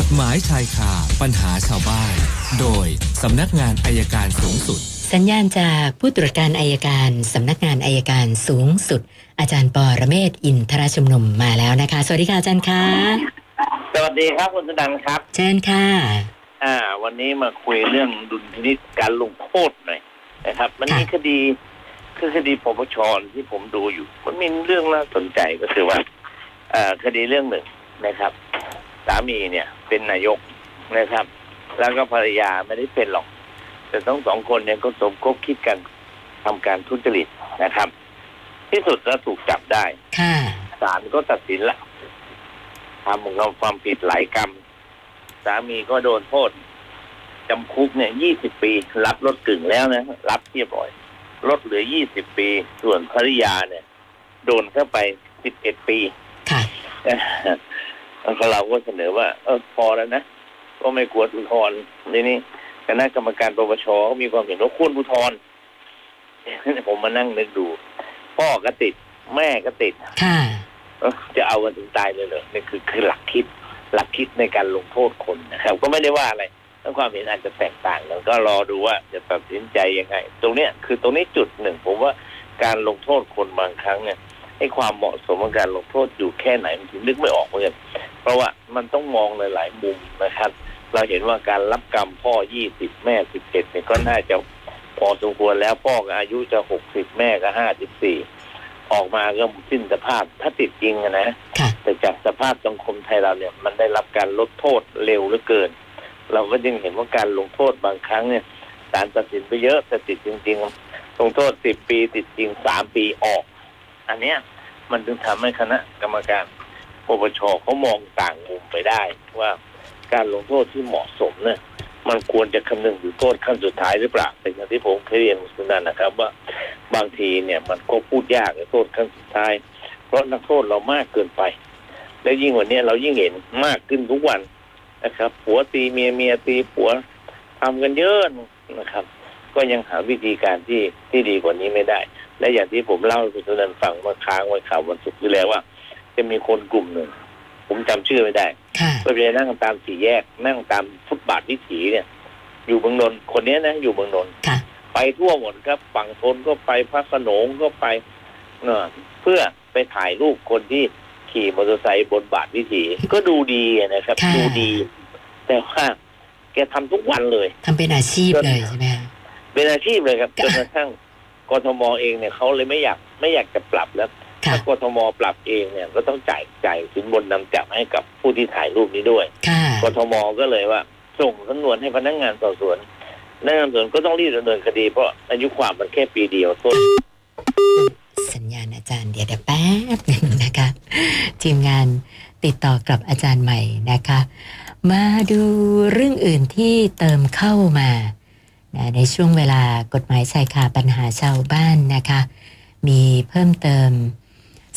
กฎหมายชายคาปัญหาชาวบ้าน โดยสำนักงานอายการสูงสุด สัญญาณจากผู้ตรวจการอายการสำนักงานอายการสูงสุด อาจารย์ปอระเมศอินทรชุมนุมมาแล้วนะคะ สวัสดีค่ะอาจารย์คะสวัสดีครับคุณสดันครับ เชิญค่ะ อ่า วันนี้มาคุยเรื่องดุลพินิจการลงโทษหน่อยนะครับ มันมีคดีคือคดีปปชที่ผมดูอยู่ มันมีเรื่องน่าสนใจก็คือว่าอ่าคดีเรื่องหนึ่งนะครับ สามีเนี่ย เป็นนายกนะครับ แล้วก็ภรรยาไม่ได้เป็นหรอก แต่ทั้งสองคนเนี่ยก็สมคบคิดกันทำการทุจริตนะครับ ที่สุดแล้วถูกจับได้ค่ะศาลก็ตัดสินละทำของเราความผิดหลายกรรม สามีก็โดนโทษจำคุกเนี่ยยี่สิบปี รับลดกึ่งแล้วนะ รับเรียบร้อยลดเหลือยี่สิบปี ส่วนภริยาเนี่ย โดนเข้าไปสิบเอ็ดปีค่ะ แล้วก็เราก็เสนอว่า เออพอแล้วนะก็ไม่ควรอุทธรณ์ในนี้คณะกรรมการปปชก็มีความเห็นว่าควรอุทธรณ์ผมมานั่งนึกดู พ่อก็ติด แม่ก็ติดค่ะเอ้อจะเอากันถึงตายเลยเหรอนี่คือคือหลักคิด หลักคิดในการลงโทษคนนะครับ ก็ไม่ได้ว่าอะไรแล้วความเห็นอาจจะแตกต่างกันก็รอดูว่าจะตัดสินใจยังไง ตรงเนี้ยคือตรงนี้จุดหนึ่ง ผมว่าการลงโทษคนบางครั้งเนี่ย ให้ความเหมาะสมของการลงโทษอยู่แค่ไหนมันถึงนึกไม่ออกเหมือนกันเพราะว่ามันต้องมองหลาย ๆ มุมนะครับ เราเห็นว่าการรับกรรมพ่อยี่สิบแม่สิบเอ็ดเนี่ยก็น่าจะพอสมควรแล้วพ่อก็อายุจะหกสิบแม่ก็ห้าสิบสี่ออกมาก็สิ้นสภาพถ้าติดจริงอะนะค่ะแต่จากสภาพสังคมไทยเราเนี่ย มันได้รับการลดโทษเร็วเหลือเกิน เราก็ยังเห็นว่าการลงโทษบางครั้งเนี่ยศาลตัดสินไปเยอะแต่ติดจริง ๆ ลงโทษสิบปีติดจริงสามปีออก อันเนี้ยมันถึงทำให้คณะกรรมการปปชเขามองต่างมุมไปได้ ว่าการลงโทษที่เหมาะสมเนี่ยมันควรจะคำนึงถึงโทษขั้นสุดท้ายหรือเปล่าแต่อย่างที่ผมเคยเรียนคุณนันนะครับ ว่าบางทีเนี่ยมันก็พูดยากในโทษขั้นสุดท้าย เพราะนักโทษเรามากเกินไป และยิ่งวันนี้เรายิ่งเห็นมากขึ้นทุกวันนะครับผัวตีเมียเมียตีผัวทำกันเยอะนะครับ ก็ยังหาวิธีการที่ที่ดีกว่านี้ไม่ได้ และอย่างที่ผมเล่าให้คุณสุนันท์ฟังเมื่อค้างไว้ข่าววันศุกร์ที่แล้วว่า จะมีคนกลุ่มหนึ่ง ผมจำชื่อไม่ได้ค่ะก็ไปนั่งตามสี่แยก นั่งตามฟุตบาทวิถีเนี่ย อยู่เมืองนนท์คนเนี้ยนะ อยู่เมืองนนท์ค่ะไปทั่วหมดครับฝั่งทนก็ไปพระโขนงก็ไปเนอะเพื่อไปถ่ายรูปคนที่ขี่มอเตอร์ไซค์บนบาทวิถี ก็ดูดีนะครับค่ะดูดี แต่ว่า แกทำทุกวันเลยทำเป็นอาชีพเลยใช่ไหมคะเป็นอาชีพเลยครับจค่ะนกระทั่ง กทมเองเนี่ยเขาเลยไม่อยากไม่อยากจะปรับแล้วค่ะถ้ากทมปรับเองเนี่ยก็ต้องจ่ายจ่ายสินบนนำจับให้กับผู้ที่ถ่ายรูปนี้ด้วยค่ะกทมก็เลยว่า ส่งสำนวนให้พนักงานสอบสวนพนักงานสอบสวนก็ต้องรีบดำเนินคดีเพราะอายุความมันแค่ปีเดียวโทษสัญญาณอาจารย์เดี๋ยวเดี๋ยวแป๊บหนึ่งนะคะ ทีมงานติดต่อกับอาจารย์ใหม่นะคะ มาดูเรื่องอื่นที่เติมเข้ามา นะในช่วงเวลากฎหมายชายคาปัญหาชาวบ้านนะคะ มีเพิ่มเติม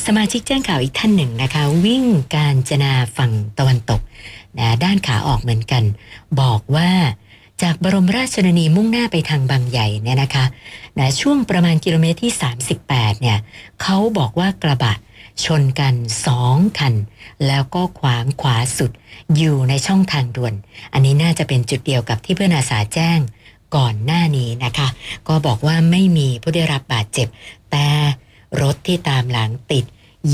สมาชิกแจ้งข่าวอีกท่านหนึ่งนะคะ วิ่งการจนาฝั่งตะวันตกนะด้านขาออกเหมือนกัน บอกว่าจากบรมราชชนนีมุ่งหน้าไปทางบางใหญ่เนี่ยนะคะนะช่วงประมาณกิโลเมตรที่ 38 เนี่ยเขาบอกว่ากระบะชนกันสองคัน แล้วก็ขวางขวาสุดอยู่ในช่องทางด่วน อันนี้น่าจะเป็นจุดเดียวกับที่เพื่อนอาสาแจ้ง ก่อนหน้านี้นะคะ ก็บอกว่าไม่มีผู้ได้รับบาดเจ็บ แต่รถที่ตามหลังติด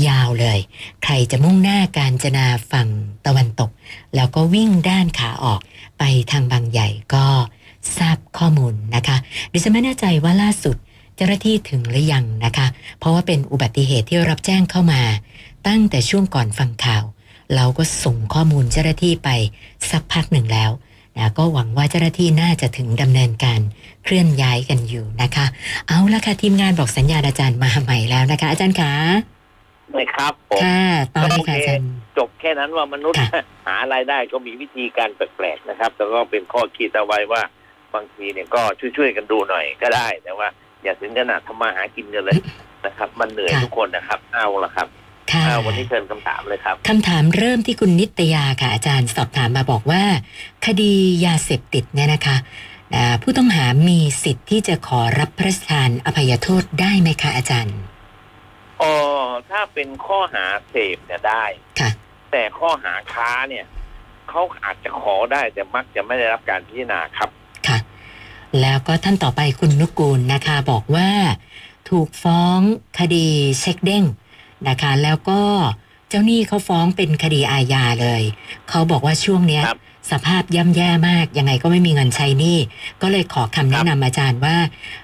ยาวเลย ใครจะมุ่งหน้าการจนาฝั่งตะวันตก แล้วก็วิ่งด้านขาออกไปทางบางใหญ่ก็ทราบข้อมูลนะคะดิฉันไม่แน่ใจว่าล่าสุดเจ้าหน้าที่ถึงหรือยังนะคะ เพราะว่าเป็นอุบัติเหตุที่รับแจ้งเข้ามา ตั้งแต่ช่วงก่อนฟังข่าว เราก็ส่งข้อมูลเจ้าหน้าที่ไปสักพักหนึ่งแล้ว นะก็หวังว่าเจ้าหน้าที่น่าจะถึงดำเนินการเคลื่อนย้ายกันอยู่นะคะ เอาละค่ะทีมงานบอกสัญญาณอาจารย์มาใหม่แล้วนะคะ อาจารย์คะนะครับผมค่ะตอนนี้ค่ะอาจารย์จบแค่นั้นว่ามนุษย์ค่ะหารายได้ก็มีวิธีการแปลกๆนะครับแล้วก็เป็นข้อคิดเอาไว้ว่าบางทีเนี่ยก็ช่วยๆกันดูหน่อยก็ได้ แต่ว่าอย่าถึงขนาดทำมาหากินกันเลยนะครับ มันเหนื่อยค่ะทุกคนนะครับ เอาละครับค่ะเอา วันนี้เชิญคำถามเลยครับคำถามเริ่มที่คุณนิตยาค่ะอาจารย์สอบถามมาบอกว่า คดียาเสพติดเนี่ยนะคะอ่าผู้ต้องหามีสิทธิ์ที่จะขอรับพระราชทานอภัยโทษได้ไหมคะอาจารย์อ๋อถ้าเป็นข้อหาเสพเนี่ยได้ค่ะ แต่ข้อหาค้าเนี่ยเขาอาจจะขอได้แต่มักจะไม่ได้รับการพิจารณาครับค่ะ แล้วก็ท่านต่อไปคุณนุกูลนะคะ บอกว่า ถูกฟ้องคดีเช็คเด้ง นะคะ แล้วก็เจ้าหนี้เขาฟ้องเป็นคดีอาญาเลย เขาบอกว่าช่วงเนี้ยครับสภาพย่ำแย่มาก ยังไงก็ไม่มีเงินใช้หนี้ ก็เลยขอคำแนะนำอาจารย์ว่า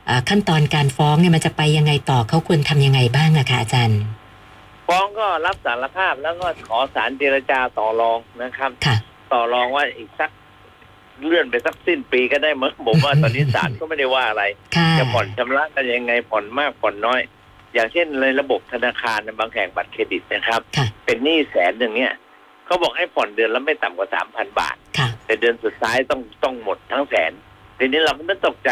เอ่อขั้นตอนการฟ้องเนี่ยมันจะไปยังไงต่อเขาควรทำยังไงบ้างอะคะอาจารย์ฟ้องก็รับสารภาพแล้วก็ขอสารเจรจาต่อรองนะครับค่ะต่อรองว่าอีกสักเลื่อนไปสักสิ้นปีก็ได้มั้งผมว่าตอนนี้ศาลก็ไม่ได้ว่าอะไรค่ะจะผ่อนชำระกันยังไงผ่อนมากผ่อนน้อย อย่างเช่นในระบบธนาคารบางแห่งบัตรเครดิตนะครับค่ะเป็นหนี้แสนหนึ่งเนี่ยเขาบอกให้ผ่อนเดือนละไม่ต่ำกว่าสามพันบาทค่ะแต่เดือนสุดท้ายต้องต้องหมดทั้งแสนทีนี้เราก็ไม่ตกใจ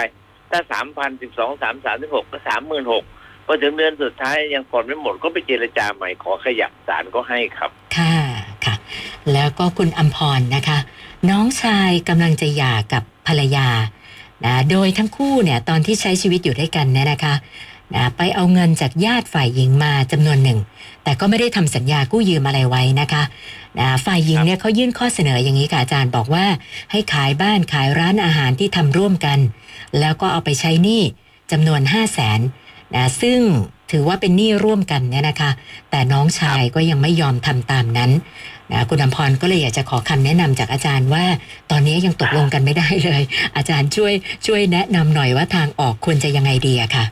ถ้าสามพันสิบสองสามสามสิบหกก็สามหมื่นหกพอถึงเดือนสุดท้ายยังผ่อนไม่หมดก็ไปเจรจาใหม่ขอขยับศาลก็ให้ครับ ค่ะค่ะ แล้วก็คุณอัมพรนะคะ น้องชายกำลังจะหย่ากับภรรยานะโดยทั้งคู่เนี่ยตอนที่ใช้ชีวิตอยู่ด้วยกันเนี่ยนะคะ นะไปเอาเงินจากญาติฝ่ายหญิงมาจำนวนหนึ่ง แต่ก็ไม่ได้ทำสัญญากู้ยืมอะไรไว้นะคะนะฝ่ายหญิงเนี่ยเขายื่นข้อเสนออย่างนี้ค่ะอาจารย์บอกว่า ให้ขายบ้านขายร้านอาหารที่ทำร่วมกัน แล้วก็เอาไปใช้หนี้จำนวน5 0 0แสนนะซึ่งถือว่าเป็นหนี้ร่วมกันเนี่ยนะคะ แต่น้องชายก็ยังไม่ยอมทำตามนั้นนะคุณอมพรก็เลยอยากจะขอคำแนะนำจากอาจารย์ว่า ตอนนี้ยังตกลงกันไม่ได้เลย อาจารย์ช่วยช่วยแนะนำหน่อยว่าทางออกควรจะยังไงดีอะค่ะ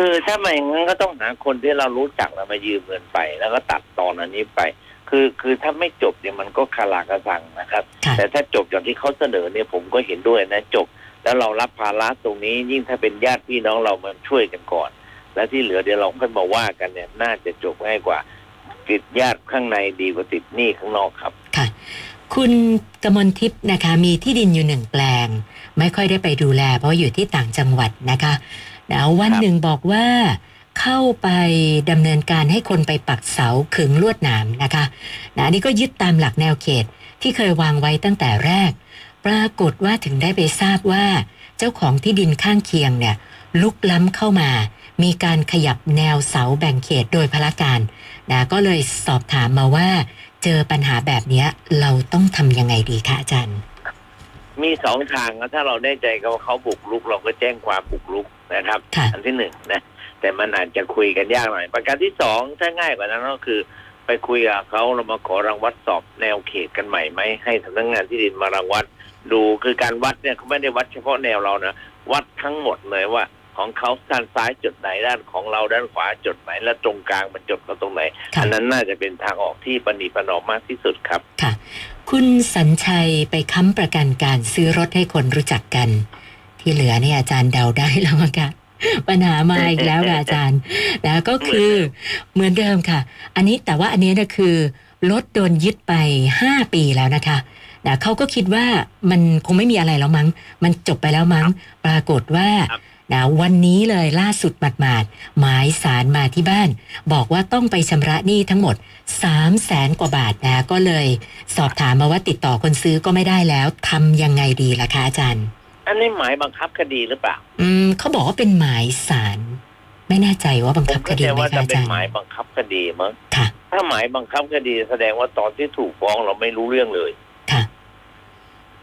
คือถ้าไม่อย่างนั้นก็ต้องหาคนที่เรารู้จักแล้วมายืมเงินไป แล้วก็ตัดตอนอันนี้ไป คือคือถ้าไม่จบเนี่ยมันก็คาราคาซังนะครับค่ะแต่ถ้าจบอย่างที่เขาเสนอเนี่ยผมก็เห็นด้วยนะจบ แล้วเรารับภาระตรงนี้ ยิ่งถ้าเป็นญาติพี่น้องเรามันช่วยกันก่อน แล้วที่เหลือเดี๋ยวเราค่อยมาว่ากันเนี่ยน่าจะจบง่ายกว่าติดญาติข้างในดีกว่าติดหนี้ข้างนอกครับค่ะ คุณกมลทิพย์นะคะ มีที่ดินอยู่หนึ่งแปลง ไม่ค่อยได้ไปดูแล เพราะอยู่ที่ต่างจังหวัดนะคะนะวันครับหนึ่งบอกว่าเข้าไปดำเนินการให้คนไปปักเสาขึงลวดหนามนะคะนะอันนี้ก็ยึดตามหลักแนวเขตที่เคยวางไว้ตั้งแต่แรก ปรากฏว่าถึงได้ไปทราบว่า เจ้าของที่ดินข้างเคียงเนี่ยลุกล้ำเข้ามา มีการขยับแนวเสาแบ่งเขตโดยพละการนะก็เลยสอบถามมาว่า เจอปัญหาแบบเนี้ยเราต้องทำยังไงดีคะอาจารย์ มีสองทางนะถ้าเราแน่ใจกับว่าเขาบุกรุก เราก็แจ้งความบุกรุกนะครับค่ะอันที่หนึ่งนะแต่มันอาจจะคุยกันยากหน่อย ประการที่สองถ้าง่ายกว่านั้นก็คือ ไปคุยกับเขาเรามาขอรังวัดสอบแนวเขตกันใหม่ไหมให้สำนักงานที่ดินมารังวัดดูคือการวัดเนี่ยเขาไม่ได้วัดเฉพาะแนวเรานะวัดทั้งหมดเลยว่า ของเขาด้านซ้ายจุดไหนด้านของเราด้านขวาจุดไหน และตรงกลางมันจุดเราตรงไหนค่ะอันนั้นน่าจะเป็นทางออกที่ปณีประนอมมากที่สุดครับ ค่ะ คุณสัญชัยไปค้ำประกันการซื้อรถให้คนรู้จักกัน ที่เหลือเนี่ยอาจารย์เดาได้แล้วมั้งคะปัญหามาอีกแล้วค่ะอาจารย์นะก็คือเหมือนเดิมค่ะ อันนี้แต่ว่าอันนี้นะคือรถโดนยึดไป5ปีแล้วนะคะนะเขาก็คิดว่ามันคงไม่มีอะไรแล้วมั้ง มันจบไปแล้วมั้ง ปรากฏว่าครับ นะวันนี้เลยล่าสุดหมาดๆหมายสารมาที่บ้าน บอกว่าต้องไปชำระหนี้ทั้งหมด 3 0 0แสนกว่าบาทนะก็เลย สอบถามมาว่าติดต่อคนซื้อก็ไม่ได้แล้วทำยังไงดีล่ะคะอาจารย์ อันนี้หมายบังคับคดีหรือเปล่า อืมเขาบอกว่าเป็นหมายสารไม่แน่ใจว่าบังผคัมบคเข้าดีใจไหมว่าคะจะอาเป็นจารย์หมายบังคับคดีมั้งค่ะ ถ้าหมายบังคับคดีแสดงว่าตอนที่ถูกฟ้องเราไม่รู้เรื่องเลยค่ะ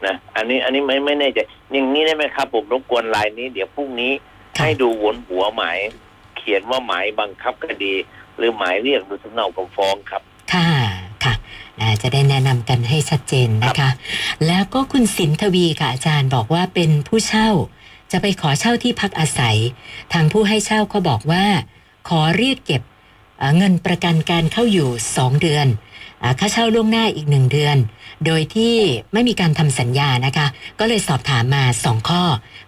นะอันนี้อันนี้ไม่ไม่แน่ใจอย่างนี้ได้ไหมครับผมรบกวนลายนี้ เดี๋ยวพรุ่งนี้ค่ะให้ดูวนหัวหมาย เขียนว่าหมายบังคับคดี หรือหมายเรียกหรือสำเนาคำฟ้องครับ ค่ะค่ะนะจะได้แนะนำกันให้ชัดเจนนะคะ แล้วก็คุณสินทวีค่ะอาจารย์บอกว่าเป็นผู้เช่า จะไปขอเช่าที่พักอาศัย ทางผู้ให้เช่าเขาบอกว่า ขอเรียกเก็บเอ่อเงินประกันการเข้าอยู่2เดือนอา ค่าเช่าล่วงหน้าอีก1เดือน โดยที่ไม่มีการทำสัญญานะคะ ก็เลยสอบถามมา 2 ข้อ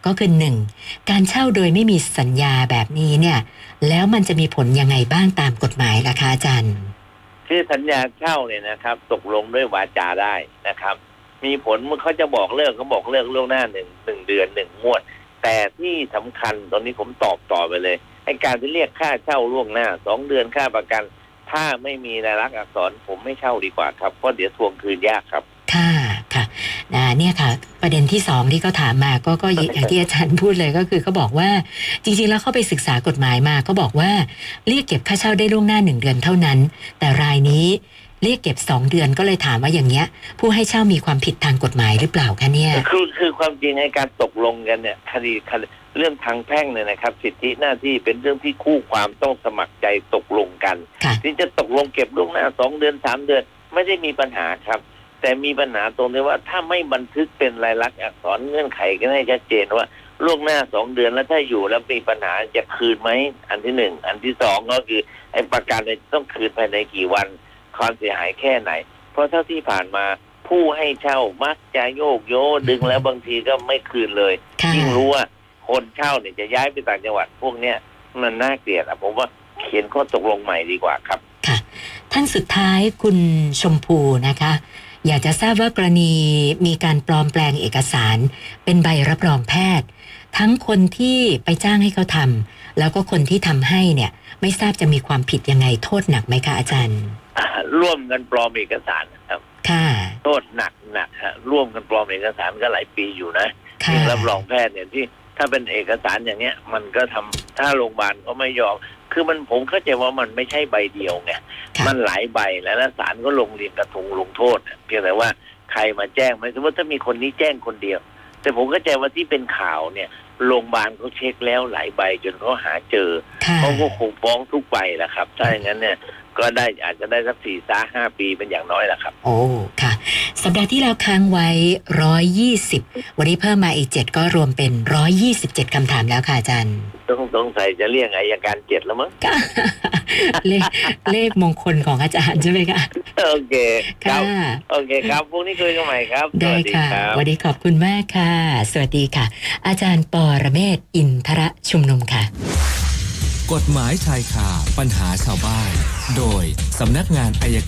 ก็คือ 1. การเช่าโดยไม่มีสัญญาแบบนี้เนี่ย แล้วมันจะมีผลยังไงบ้างตามกฎหมายล่ะคะอาจารย์คือสัญญาเช่าเนี่ยนะครับ ตกลงด้วยวาจาได้นะครับ มีผลเมื่อเขาจะบอกเลิกเขาบอกเลิกล่วงหน้าหนึ่งหนึ่งเดือนหนึ่งงวด แต่ที่สำคัญตอนนี้ผมตอบต่อไปเลยไอ้การที่เรียกค่าเช่าล่วงหน้าสองเดือนค่าประกัน ถ้าไม่มีรายลักษณ์อักษรผมไม่เช่าดีกว่าครับเพราะเดี๋ยวทวงคืนยากครับ ค่ะค่ะนะเนี่ยค่ะ ประเด็นที่สองที่เขาถามมาก็ก็อางอย่างที่อาจารย์พูดเลยก็คือเขาบอกว่าจริง ๆ แล้วเขาไปศึกษากฎหมายมาก็บอกว่าเรียกเก็บค่าเช่าได้ล่วงหน้าหนึ่งเดือนเท่านั้น แต่รายนี้ เรียกเก็บสองเดือนก็เลยถามว่าอย่างเงี้ย ผู้ให้เช่ามีความผิดทางกฎหมายหรือเปล่าคะเนี่ย คือคือความจริงในการตกลงกันเนี่ยคดีคดีเรื่องทางแพ่งเนี่ยนะครับ สิทธิหน้าที่เป็นเรื่องที่คู่ความต้องสมัครใจตกลงกันค่ะที่จะตกลงเก็บล่วงหน้าสองเดือนสามเดือน ไม่ได้มีปัญหาครับ แต่มีปัญหาตรงที่ว่าถ้าไม่บันทึกเป็นลายลักษณ์อักษรเงื่อนไขกันให้ชัดเจนว่าล่วงหน้าสองเดือนแล้วถ้าอยู่แล้วมีปัญหาจะคืนไหมอันที่หนึ่งอันที่สองก็คือไอ้ประกันเนี่ยต้องคืนภายในกี่วัน ความเสียหายแค่ไหน เพราะเท่าที่ผ่านมาผู้ให้เช่ามักจะโยกโยดึงแล้วบางทีก็ไม่คืนเลยค่ะยิ่งรู้ว่าคนเช่าเนี่ยจะย้ายไปต่างจังหวัดพวกเนี้ยมันน่าเกลียดอะผมว่าเขียนข้อตกลงใหม่ดีกว่าครับ ค่ะ ท่านสุดท้ายคุณชมพูนะคะ อยากจะทราบว่ากรณีมีการปลอมแปลงเอกสาร เป็นใบรับรองแพทย์ ทั้งคนที่ไปจ้างให้เขาทำแล้วก็คนที่ทำให้เนี่ย ไม่ทราบจะมีความผิดยังไงโทษหนักไหมคะอาจารย์ ร่วมกันปลอมเอกสารนะครับค่ะโทษหนักหนักฮะร่วมกันปลอมเอกสารก็หลายปีอยู่นะค่ะยิ่งรับรองแพทย์เนี่ยที่ถ้าเป็นเอกสารอย่างเนี้ย มันก็ทำถ้าโรงพยาบาลก็ไม่ยอม คือมันผมเข้าใจว่ามันไม่ใช่ใบเดียวไงค่ะมันหลายใบแล้วแล้วศาลก็ลงเรียนกระทงลงโทษเพียงแต่ว่าใครมาแจ้งไหมสมมติถ้ามีคนนี้แจ้งคนเดียว แต่ผมเข้าใจว่าที่เป็นข่าวเนี่ย โรงพยาบาลเขาเช็คแล้วหลายใบจนเขาหาเจอค่ะเขาก็คงฟ้องทุกใบแหละครับ ถ้าอย่างนั้นเนี่ยก็ได้อาจจะได้สักสี่สาห้าปีเป็นอย่างน้อยแหละครับ โอ้ค่ะ สัปดาห์ที่แล้วค้างไว้ 120 วันนี้เพิ่มมาอีก 7 ก็รวมเป็น 127 คำถามแล้วค่ะอาจารย์ ต้องสงสัยจะเรียกอายการเจ็ดแล้วมั้งก็เลขเลขมงคลของอาจารย์ใช่ไหมคะโอเคครัค่ะบโอเคครับพรุ่งนี้คุยกันใหม่ครับสได้วัสดีค่ะครับ วันนี้ขอบคุณมากค่ะ สวัสดีค่ะ อาจารย์ปอระเมศวร์อินทระชุมนุมค่ะ กฎหมายชายคาปัญหาชาวบ้าน โดยสำนักงานอายการ